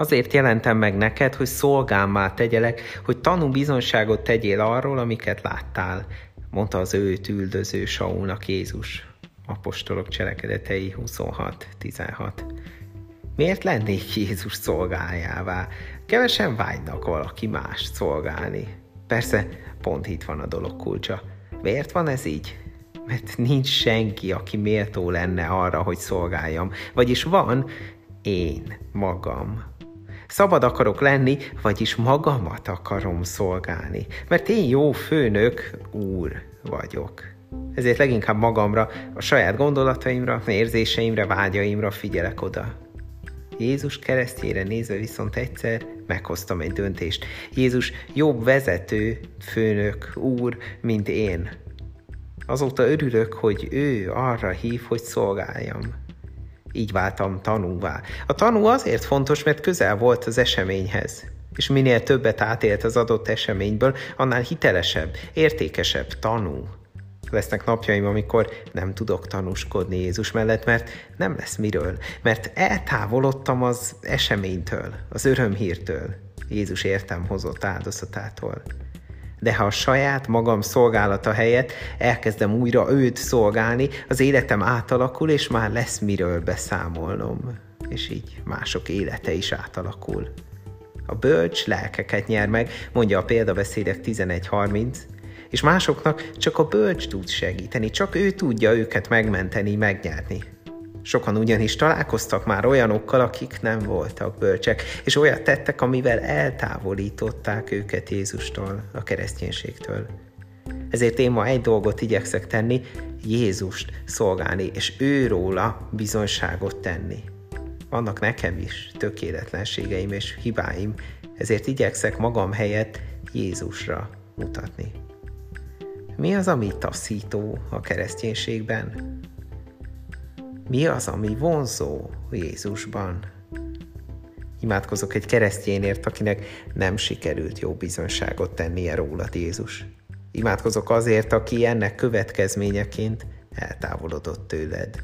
Azért jelentem meg neked, hogy szolgámmá tegyelek, hogy tanú bizonságot tegyél arról, amiket láttál, mondta az őt üldöző Saulnak Jézus. Apostolok cselekedetei 26-16. Miért lennék Jézus szolgájává? Kevesen vágynak valaki más szolgálni. Persze, pont itt van a dolog kulcsa. Miért van ez így? Mert nincs senki, aki méltó lenne arra, hogy szolgáljam. Vagyis van én magam. Szabad akarok lenni, vagyis magamat akarom szolgálni. Mert én jó főnök, úr vagyok. Ezért leginkább magamra, a saját gondolataimra, érzéseimre, vágyaimra figyelek oda. Jézus keresztjére nézve viszont egyszer meghoztam egy döntést. Jézus jobb vezető, főnök, úr, mint én. Azóta örülök, hogy ő arra hív, hogy szolgáljam. Így váltam tanúvá. A tanú azért fontos, mert közel volt az eseményhez. És minél többet átélt az adott eseményből, annál hitelesebb, értékesebb tanú. Lesznek napjaim, amikor nem tudok tanúskodni Jézus mellett, mert nem lesz miről, mert eltávolodtam az eseménytől, az örömhírtől, Jézus értem hozott áldozatától. De ha a saját magam szolgálata helyett elkezdem újra őt szolgálni, az életem átalakul, és már lesz miről beszámolnom. És így mások élete is átalakul. A bölcs lelkeket nyer meg, mondja a példabeszédek 11.30, és másoknak csak a bölcs tud segíteni, csak ő tudja őket megmenteni, megnyerni. Sokan ugyanis találkoztak már olyanokkal, akik nem voltak bölcsek, és olyat tettek, amivel eltávolították őket Jézustól, a kereszténységtől. Ezért én ma egy dolgot igyekszek tenni, Jézust szolgálni, és őróla bizonyságot tenni. Vannak nekem is tökéletlenségeim és hibáim, ezért igyekszek magam helyett Jézusra mutatni. Mi az, ami taszító a kereszténységben? Mi az, ami vonzó Jézusban? Imádkozok egy keresztjénért, akinek nem sikerült jó bizonyságot tennie rólad Jézus. Imádkozok azért, aki ennek következményeként eltávolodott tőled.